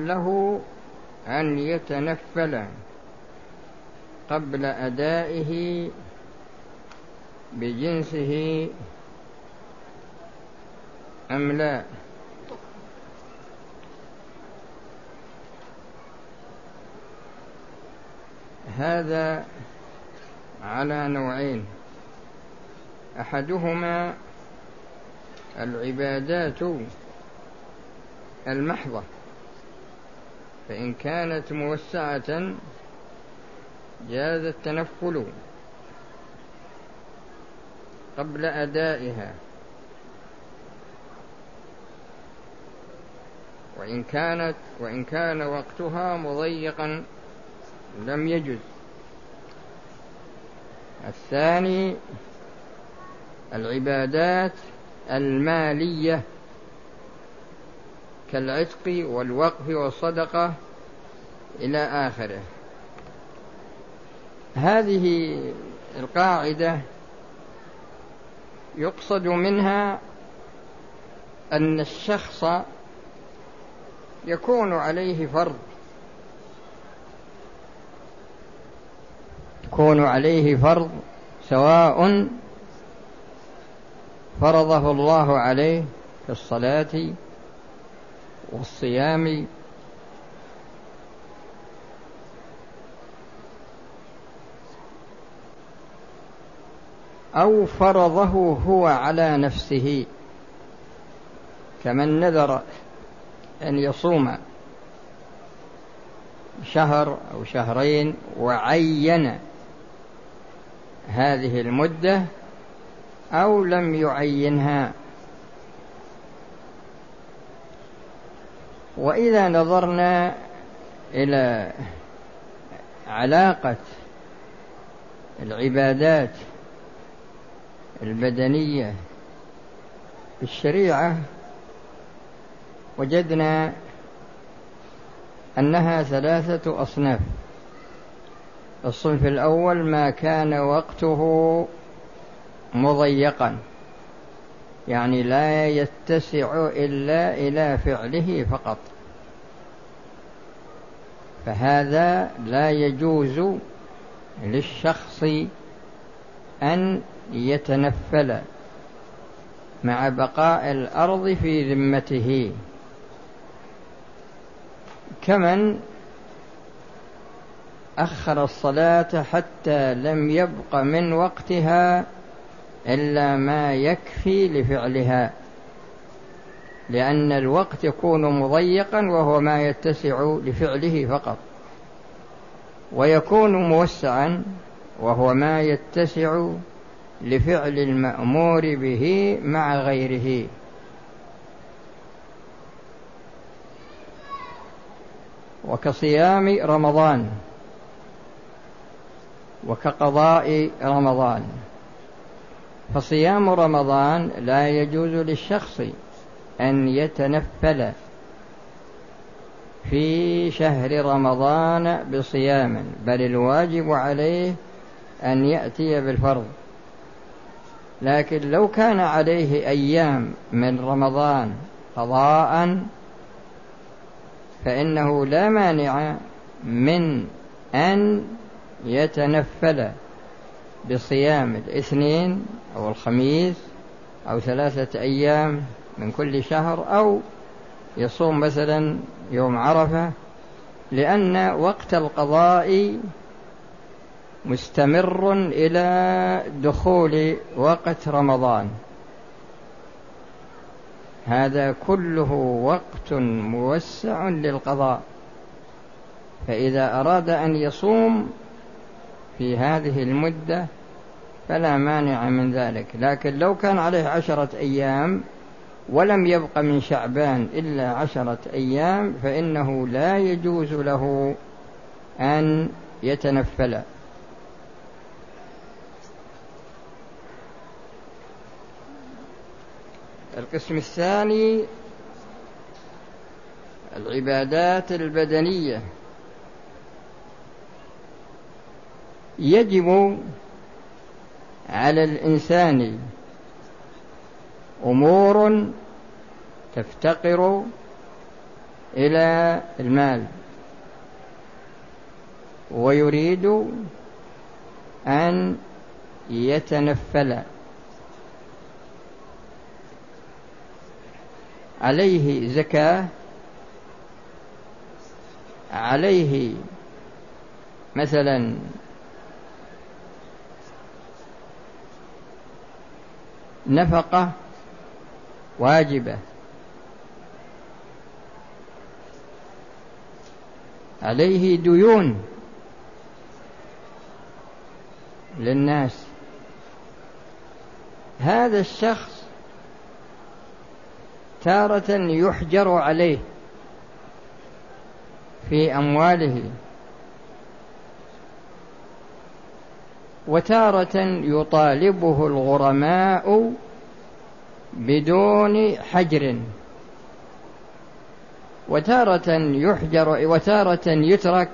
له أن يتنفل قبل أدائه بجنسه أم لا؟ هذا على نوعين. أحدهما العبادات المحضة. فإن كانت موسعة جاز التنفل قبل أدائها. وإن كانت وإن كان وقتها مضيقا لم يجز. الثاني العبادات المالية. كالعتق والوقف والصدقة إلى آخره. هذه القاعدة يقصد منها أن الشخص يكون عليه فرض يكون عليه فرض سواء فرضه الله عليه في الصلاة والصيام أو فرضه هو على نفسه كمن نذر أن يصوم شهر أو شهرين وعين هذه المدة أو لم يعينها. وإذا نظرنا إلى علاقة العبادات البدنية بالشريعة وجدنا أنها ثلاثة أصناف. الصنف الأول ما كان وقته مضيقا. يعني لا يتسع إلا إلى فعله فقط. فهذا لا يجوز للشخص أن يتنفل مع بقاء الأرض في ذمته. كمن أخر الصلاة حتى لم يبق من وقتها إلا ما يكفي لفعلها لأن الوقت يكون مضيقا وهو ما يتسع لفعله فقط ويكون موسعا وهو ما يتسع لفعل المأمور به مع غيره. وكصيام رمضان وكقضاء رمضان. فصيام رمضان لا يجوز للشخص أن يتنفل في شهر رمضان بصيام بل الواجب عليه أن يأتي بالفرض. لكن لو كان عليه أيام من رمضان قضاء فإنه لا مانع من أن يتنفل بصيام الاثنين أو الخميس أو ثلاثة أيام من كل شهر أو يصوم مثلا يوم عرفة لأن وقت القضاء مستمر إلى دخول وقت رمضان. هذا كله وقت موسع للقضاء. فإذا أراد أن يصوم في هذه المدة فلا مانع من ذلك. لكن لو كان عليه عشرة أيام ولم يبق من شعبان إلا عشرة أيام فإنه لا يجوز له أن يتنفل. القسم الثاني العبادات البدنية. يجب على الإنسان أمور تفتقر إلى المال ويريد أن يتنفل. عليه زكاة عليه مثلا نفقة واجبة. عليه ديون للناس. هذا الشخص تارة يحجر عليه في أمواله. وتارة يطالبه الغرماء بدون حجر. وتارة يحجر وتارة يترك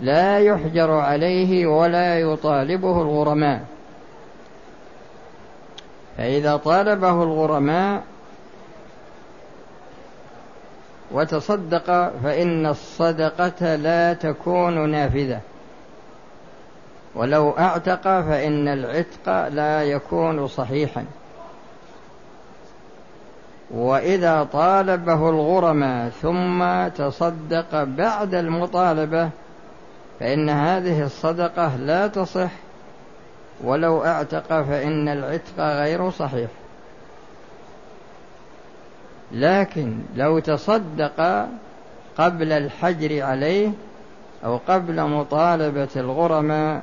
لا يحجر عليه ولا يطالبه الغرماء. فإذا طالبه الغرماء وتصدق فإن الصدقة لا تكون نافذة. ولو أعتق فإن العتق لا يكون صحيحا. وإذا طالبه الغرماء ثم تصدق بعد المطالبة فإن هذه الصدقة لا تصح. ولو أعتق فإن العتق غير صحيح. لكن لو تصدق قبل الحجر عليه أو قبل مطالبة الغرماء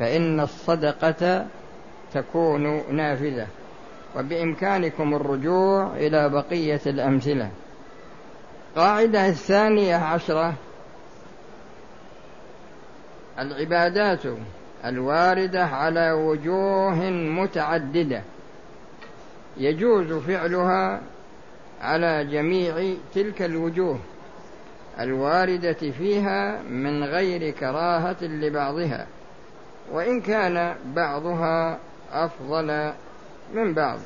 فإن الصدقة تكون نافذة وبإمكانكم الرجوع إلى بقية الأمثلة. قاعدة الثانية عشرة. العبادات الواردة على وجوه متعددة. يجوز فعلها على جميع تلك الوجوه. الواردة فيها من غير كراهة لبعضها. وإن كان بعضها أفضل من بعض.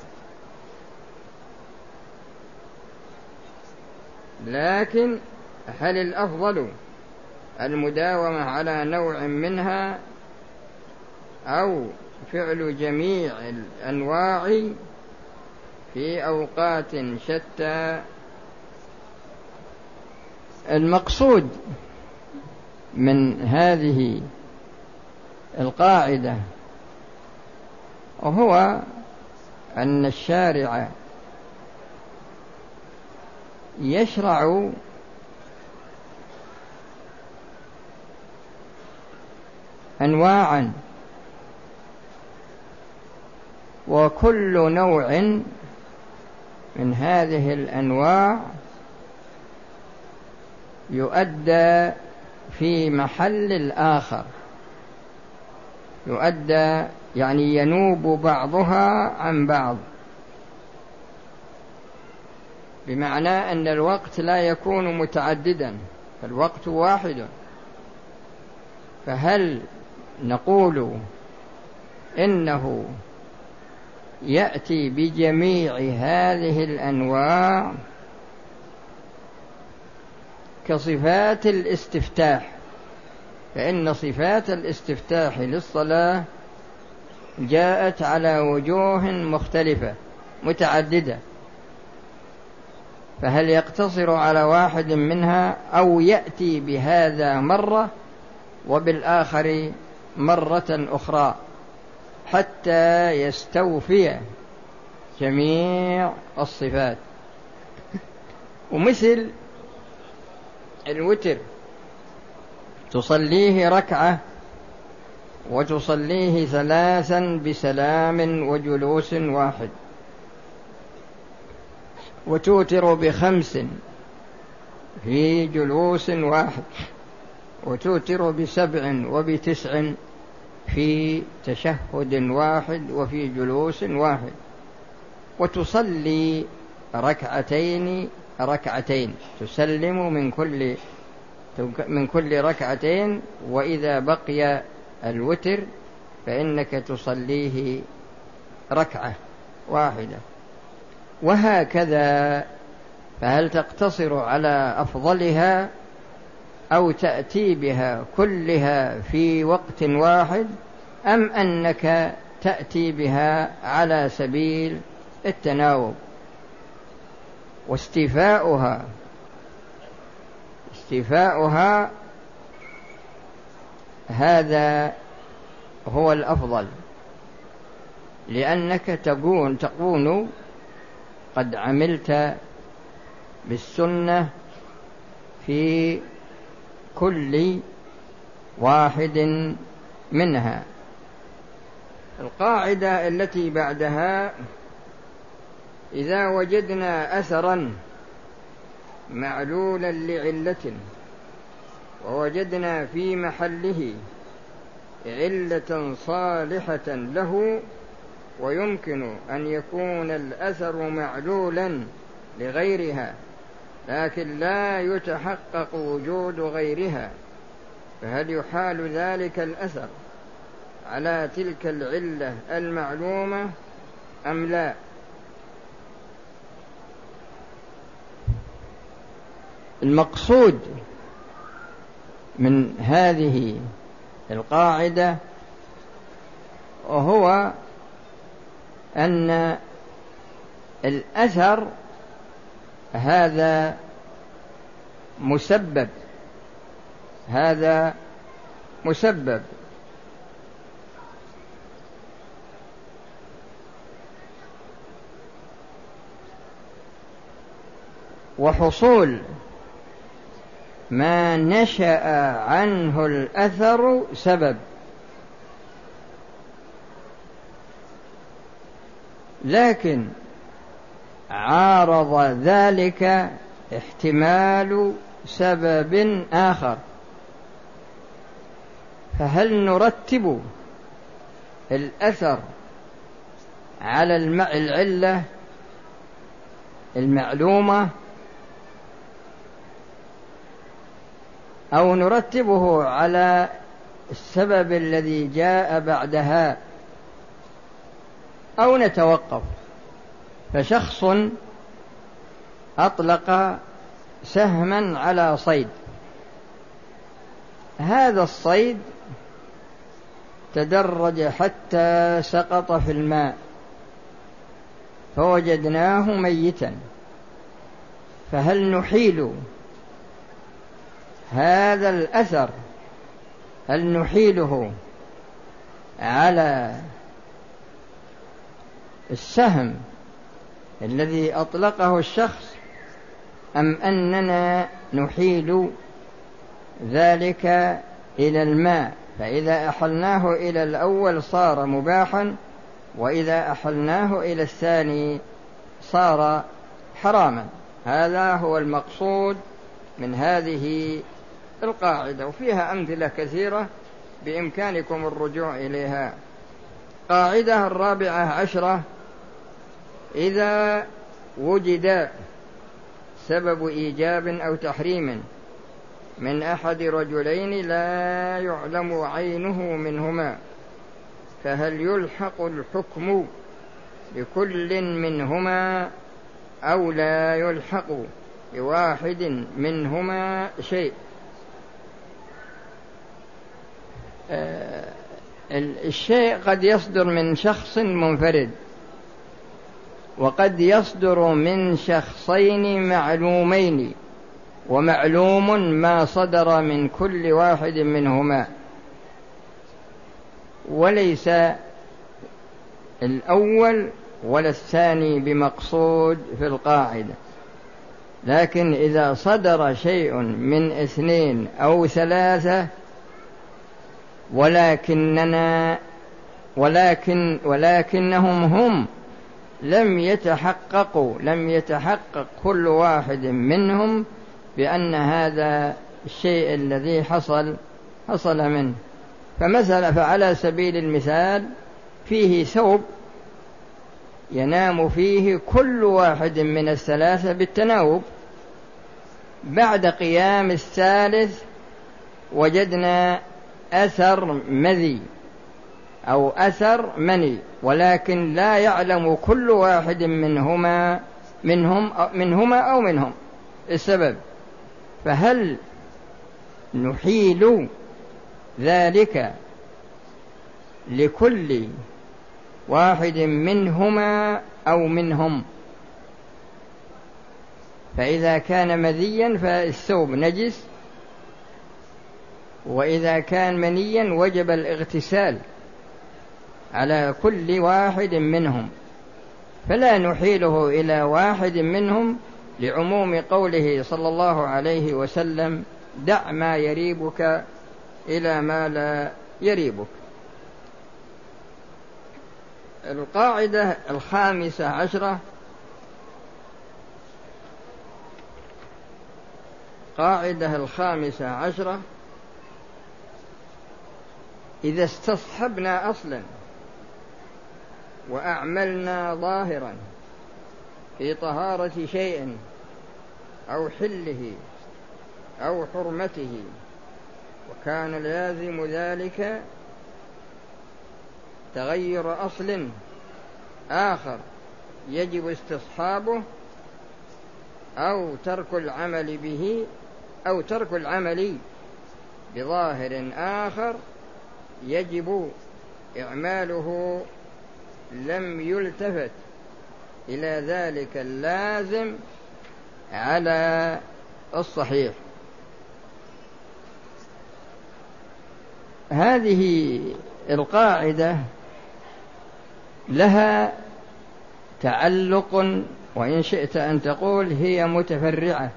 لكن هل الأفضل المداومة على نوع منها أو فعل جميع الأنواع في أوقات شتى؟ المقصود من هذه القاعدة وهو أن الشارع يشرع أنواعا وكل نوع من هذه الأنواع يؤدى في محل الآخر. يؤدى يعني ينوب بعضها عن بعض. بمعنى أن الوقت لا يكون متعددا فالوقت واحد. فهل نقول إنه يأتي بجميع هذه الأنواع كصفات الاستفتاح؟ فإن صفات الاستفتاح للصلاة جاءت على وجوه مختلفة متعددة. فهل يقتصر على واحد منها أو يأتي بهذا مرة وبالآخر مرة أخرى حتى يستوفي جميع الصفات؟ ومثل الوتر. تصليه ركعة وتصليه ثلاثا بسلام وجلوس واحد. وتوتر بخمس في جلوس واحد. وتوتر بسبع وبتسع في تشهد واحد وفي جلوس واحد. وتصلي ركعتين ركعتين. تسلم من كل من كل ركعتين وإذا بقي الوتر فإنك فهل تقتصر على أفضلها أو تأتي بها كلها في وقت واحد أم أنك تأتي بها على سبيل التناوب؟ واستيفاؤها استيفاؤها هذا هو الأفضل لأنك تكون تكون قد عملت بالسنة في كل واحد منها. القاعدة التي بعدها إذا وجدنا أثرا معلولا لعلة ووجدنا في محله علة صالحة له ويمكن أن يكون الأثر معلولا لغيرها لكن لا يتحقق وجود غيرها فهل يحال ذلك الأثر على تلك العلة المعلومة أم لا؟ المقصود من هذه القاعدة وهو أن الأثر هذا مسبب هذا مسبب. وحصول ما نشأ عنه الأثر سبب. لكن عارض ذلك احتمال سبب آخر. فهل نرتب الأثر على العلة المعلومة أو نرتبه على السبب الذي جاء بعدها أو نتوقف. فشخص أطلق سهما على صيد. هذا الصيد تدرج حتى سقط في الماء. فوجدناه ميتا. فهل نحيل هذا الأثر هل نحيله على السهم الذي أطلقه الشخص أم أننا نحيل ذلك إلى الماء؟ فإذا أحلناه إلى الأول صار مباحا وإذا أحلناه إلى الثاني صار حراما. هذا هو المقصود من هذه القاعدة وفيها أمثلة كثيرة بإمكانكم الرجوع إليها. قاعدة الرابعة عشرة إذا وجد سبب إيجاب أو تحريم من أحد رجلين لا يعلم عينه منهما فهل يلحق الحكم بكل منهما أو لا يلحق بواحد منهما شيء؟ الشيء قد يصدر من شخص منفرد وقد يصدر من شخصين معلومين ومعلوم ما صدر من كل واحد منهما. وليس الأول ولا الثاني بمقصود في القاعدة. لكن إذا صدر شيء من اثنين أو ثلاثة ولكننا ولكن ولكنهم هم لم يتحققوا لم يتحقق كل واحد منهم بأن هذا الشيء الذي حصل حصل منه. فمثلا فعلى سبيل المثال فيه ثوب ينام فيه كل واحد من الثلاثة بالتناوب. بعد قيام الثالث وجدنا أثر مذي أو أثر مني ولكن لا يعلم كل واحد منهما منهم منهما أو منهم السبب. فهل نحيل ذلك لكل واحد منهما أو منهم؟ فإذا كان مذيا فالثوب نجس وإذا كان منيا وجب الاغتسال على كل واحد منهم. فلا نحيله إلى واحد منهم لعموم قوله صلى الله عليه وسلم دع ما يريبك إلى ما لا يريبك. القاعدة الخامسة عشرة قاعدة الخامسة عشرة إذا استصحبنا أصلا وأعملنا ظاهرا في طهارة شيء أو حله أو حرمته وكان لازم ذلك تغير أصل آخر يجب استصحابه أو ترك العمل به أو ترك العمل بظاهر آخر يجب إعماله لم يلتفت إلى ذلك اللازم على الصحيح. هذه القاعدة لها تعلق وإن شئت أن تقول هي متفرعة.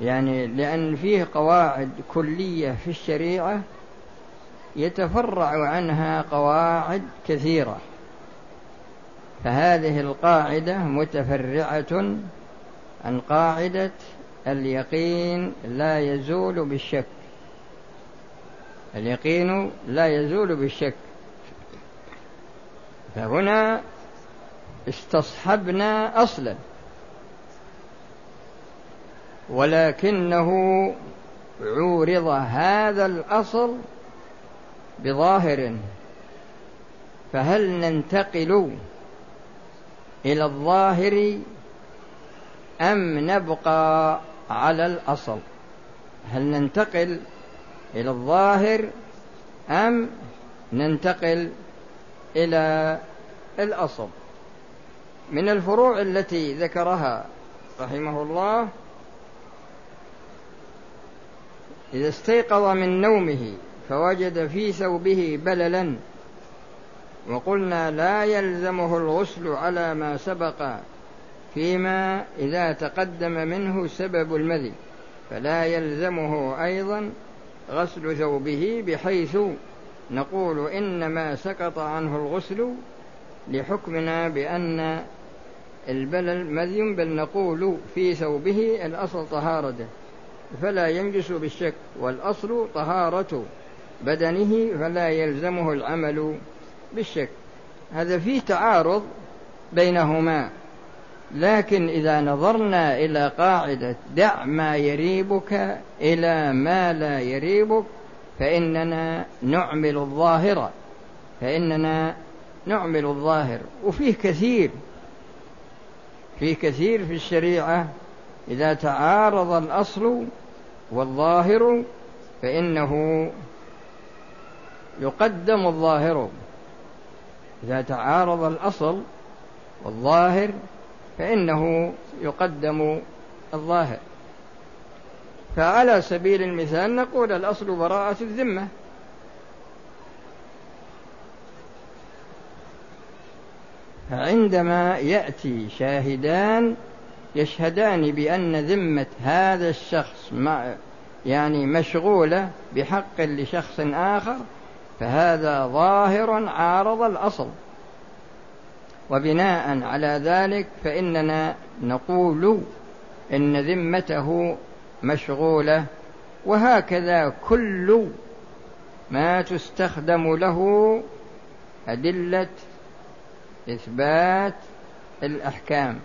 يعني لأن فيه قواعد كلية في الشريعة يتفرع عنها قواعد كثيرة. فهذه القاعدة متفرعة عن قاعدة اليقين لا يزول بالشك. اليقين لا يزول بالشك. فهنا استصحبنا أصلا. ولكنه عورض هذا الأصل بظاهر. فهل ننتقل إلى الظاهر أم نبقى على الأصل؟ هل ننتقل إلى الظاهر أم ننتقل إلى الأصل؟ من الفروع التي ذكرها رحمه الله إذا استيقظ من نومه فوجد في ثوبه بللا وقلنا لا يلزمه الغسل على ما سبق فيما إذا تقدم منه سبب المذي فلا يلزمه أيضا غسل ثوبه بحيث نقول إنما سقط عنه الغسل لحكمنا بأن البلل مذي بل نقول في ثوبه الأصل طهارته. فلا ينجس بالشك والأصل طهارة بدنه فلا يلزمه العمل بالشك. هذا فيه تعارض بينهما لكن إذا نظرنا إلى قاعدة دع ما يريبك إلى ما لا يريبك فإننا نعمل الظاهر فإننا نعمل الظاهر. وفيه كثير فيه كثير في الشريعة إذا تعارض الأصل والظاهر فإنه يقدم الظاهر. إذا تعارض الأصل والظاهر فإنه يقدم الظاهر. فعلى سبيل المثال نقول الأصل براءة الذمة. فعندما يأتي شاهدان يشهدان بأن ذمة هذا الشخص يعني مشغولة بحق لشخص آخر فهذا ظاهر عارض الأصل. وبناء على ذلك فإننا نقول إن ذمته مشغولة وهكذا كل ما تستخدم له أدلة إثبات الأحكام.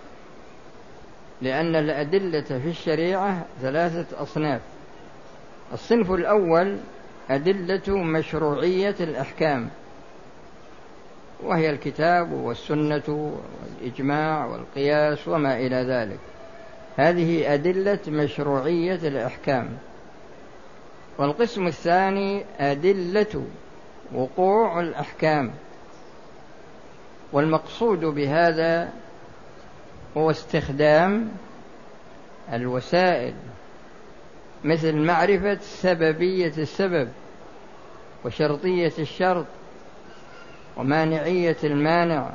لأن الأدلة في الشريعة ثلاثة أصناف. الصنف الأول أدلة مشروعية الأحكام وهي الكتاب والسنة والإجماع والقياس وما إلى ذلك. هذه أدلة مشروعية الأحكام. والقسم الثاني أدلة وقوع الأحكام. والمقصود بهذا هو استخدام الوسائل مثل معرفة سببية السبب وشرطية الشرط ومانعية المانع.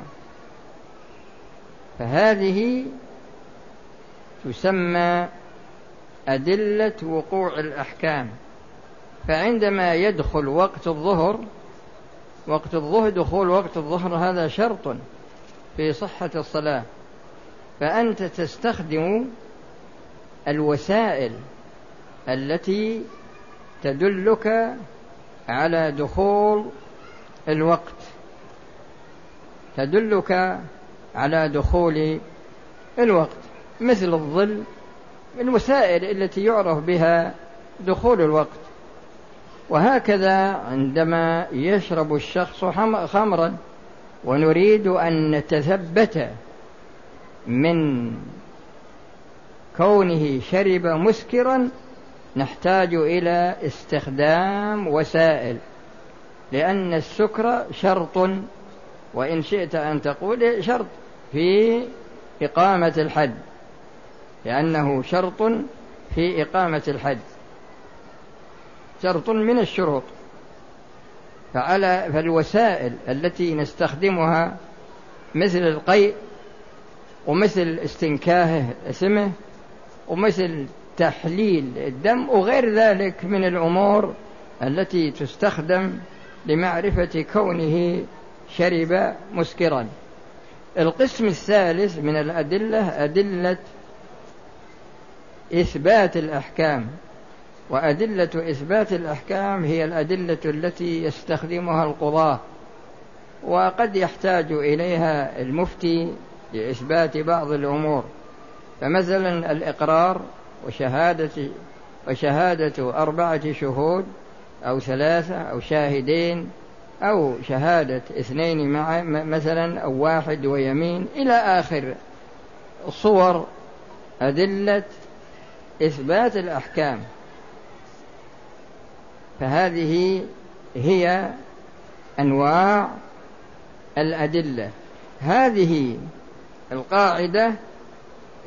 فهذه تسمى أدلة وقوع الأحكام. فعندما يدخل وقت الظهر وقت الظهر دخول وقت الظهر هذا شرط في صحة الصلاة. فأنت تستخدم الوسائل التي تدلك على دخول الوقت تدلك على دخول الوقت مثل الظل الوسائل التي يعرف بها دخول الوقت. وهكذا عندما يشرب الشخص خمرا ونريد أن نتثبت من كونه شرب مسكرا نحتاج إلى استخدام وسائل لأن السكر شرط وإن شئت أن تقول شرط في إقامة الحد لأنه شرط في إقامة الحد شرط من الشروط. فعلى فالوسائل التي نستخدمها مثل القيء ومثل استنكاه اسمه ومثل تحليل الدم وغير ذلك من الأمور التي تستخدم لمعرفة كونه شرب مسكرا. القسم الثالث من الأدلة أدلة إثبات الأحكام وأدلة إثبات الأحكام هي الأدلة التي يستخدمها القضاة وقد يحتاج إليها المفتي لإثبات بعض الأمور. فمثلا الإقرار وشهادة وشهادة أربعة شهود أو ثلاثة أو شاهدين أو شهادة اثنين مع مثلا أو واحد ويمين إلى آخر صور أدلة إثبات الأحكام. فهذه هي أنواع الأدلة. هذه القاعدة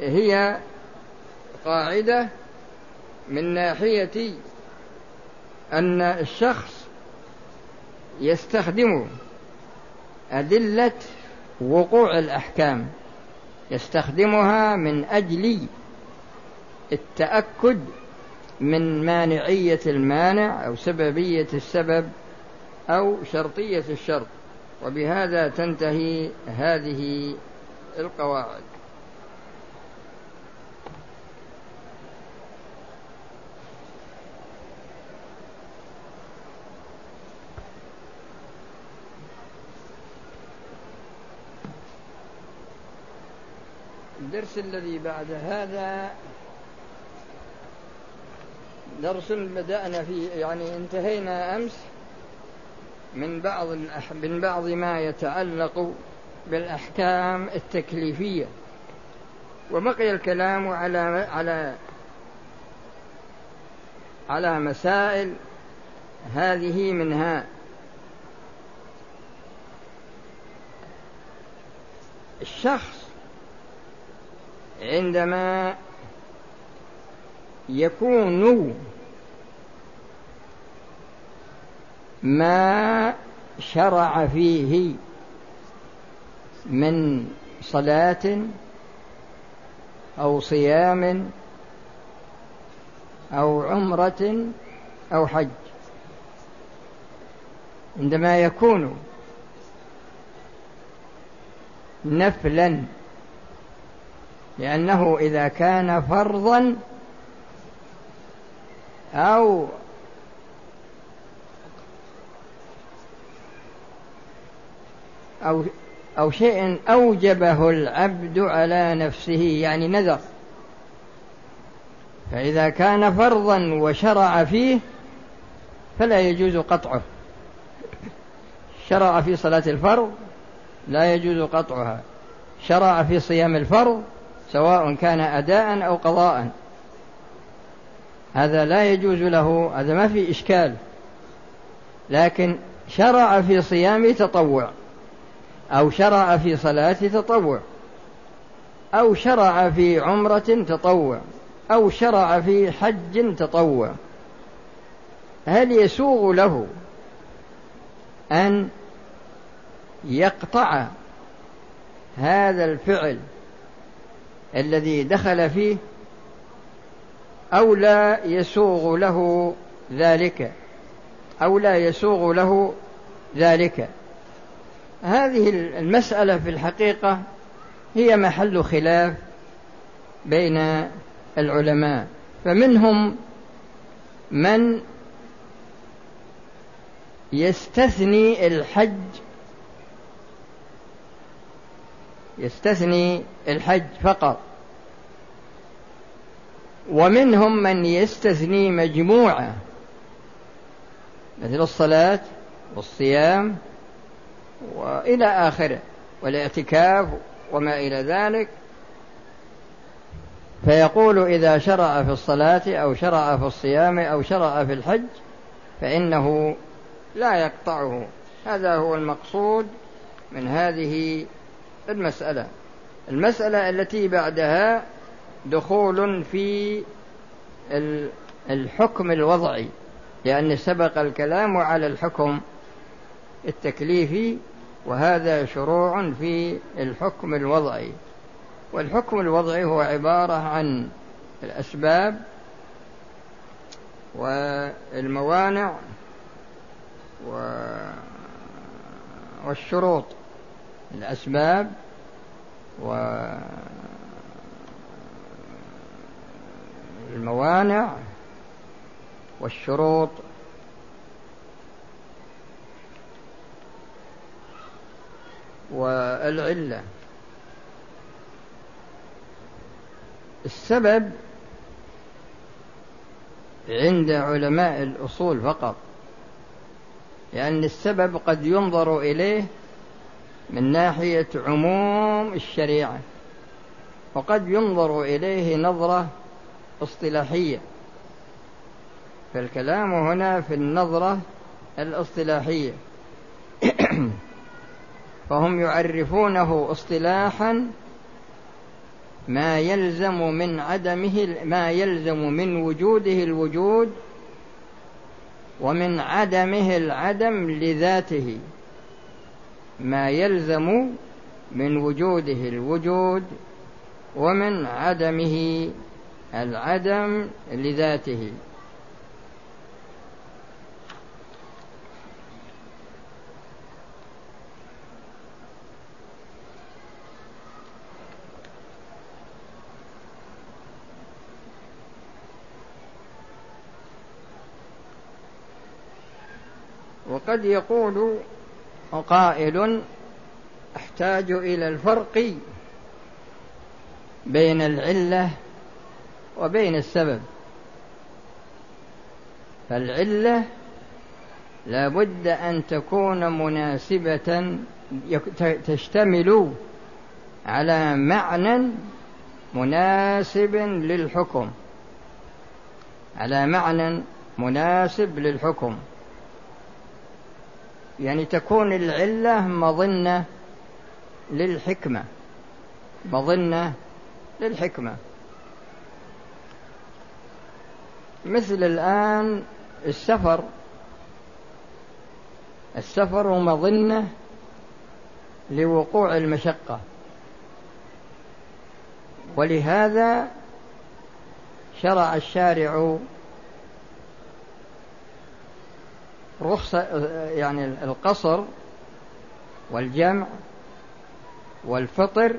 هي قاعدة من ناحية أن الشخص يستخدم أدلة وقوع الأحكام يستخدمها من أجل التأكد من مانعية المانع أو سببية السبب أو شرطية الشرط. وبهذا تنتهي هذه القواعد. الدرس الذي بعد هذا درس بدأنا فيه يعني انتهينا أمس من بعض من بعض ما يتعلق بالأحكام التكليفية. وبقي الكلام على على على مسائل هذه منها. الشخص عندما يكون ما شرع فيه من صلاة أو صيام أو عمرة أو حج. عندما يكون نفلا لأنه إذا كان فرضا أو أو أو شيء أوجبه العبد على نفسه يعني نذر. فإذا كان فرضا وشرع فيه فلا يجوز قطعه. شرع في صلاة الفرض لا يجوز قطعها. شرع في صيام الفرض سواء كان أداء أو قضاء. هذا لا يجوز له هذا ما في إشكال. لكن شرع في صيام تطوع. أو شرع في صلاة تطوع. أو شرع في عمرة تطوع. أو شرع في حج تطوع. هل يسوغ له أن يقطع هذا الفعل الذي دخل فيه أو لا يسوغ له ذلك؟ أو لا يسوغ له ذلك؟ هذه المسألة في الحقيقة هي محل خلاف بين العلماء. فمنهم من يستثني الحج يستثني الحج فقط. ومنهم من يستثني مجموعة مثل الصلاة والصيام وإلى آخره والاعتكاف وما إلى ذلك. فيقول إذا شرع في الصلاة أو شرع في الصيام أو شرع في الحج فإنه لا يقطعه. هذا هو المقصود من هذه المسألة. المسألة التي بعدها دخول في الحكم الوضعي لأن سبق الكلام على الحكم التكليفي وهذا شروع في الحكم الوضعي. والحكم الوضعي هو عبارة عن الأسباب والموانع والشروط. الأسباب والموانع والشروط والعلة. السبب عند علماء الأصول فقط لأن السبب قد ينظر إليه من ناحية عموم الشريعة وقد ينظر إليه نظرة اصطلاحية. فالكلام هنا في النظرة الاصطلاحية. فهم يعرفونه اصطلاحا ما يلزم من عدمه ما يلزم من وجوده الوجود ومن عدمه العدم لذاته. ما يلزم من وجوده الوجود ومن عدمه العدم لذاته. وقد يقول قائل أحتاج إلى الفرق بين العلة وبين السبب. فالعلة لا بد أن تكون مناسبة تشتمل على معنى مناسب للحكم على معنى مناسب للحكم. يعني تكون العلة مظنة للحكمة. مظنة للحكمة. مثل الآن السفر. السفر مظنة لوقوع المشقة. ولهذا شرع الشارع رخصة يعني القصر والجمع والفطر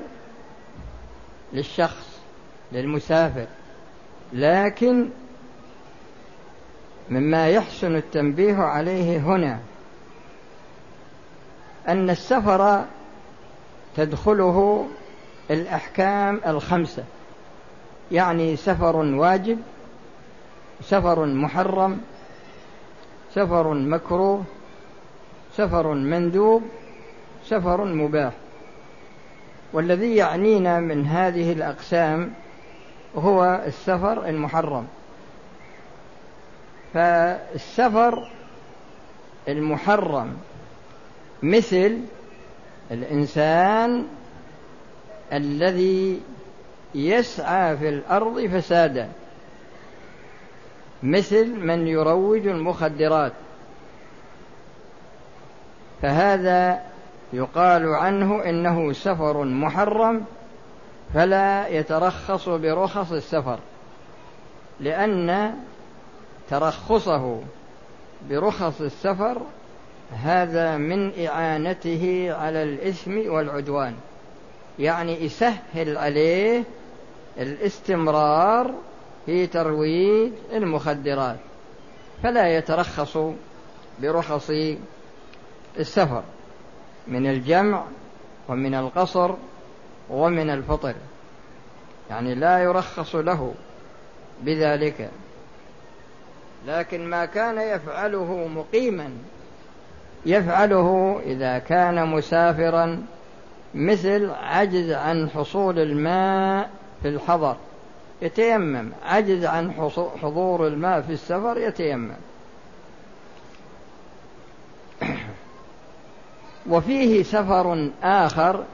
للشخص للمسافر. لكن مما يحسن التنبيه عليه هنا أن السفر تدخله الأحكام الخمسة. يعني سفر واجب سفر محرم سفر مكروه سفر مندوب سفر مباح. والذي يعنينا من هذه الأقسام هو السفر المحرم. فالسفر المحرم مثل الإنسان الذي يسعى في الأرض فسادا. مثل من يروج المخدرات. فهذا يقال عنه إنه سفر محرم فلا يترخص برخص السفر لأن ترخصه برخص السفر هذا من إعانته على الإثم والعدوان. يعني يسهل عليه الاستمرار في ترويج المخدرات فلا يترخص برخص السفر من الجمع ومن القصر ومن الفطر يعني لا يرخص له بذلك. لكن ما كان يفعله مقيما يفعله إذا كان مسافرا مثل عجز عن حصول الماء في الحضر. يتيمم. عجز عن حضور الماء في السفر يتيمم. وفيه سفر آخر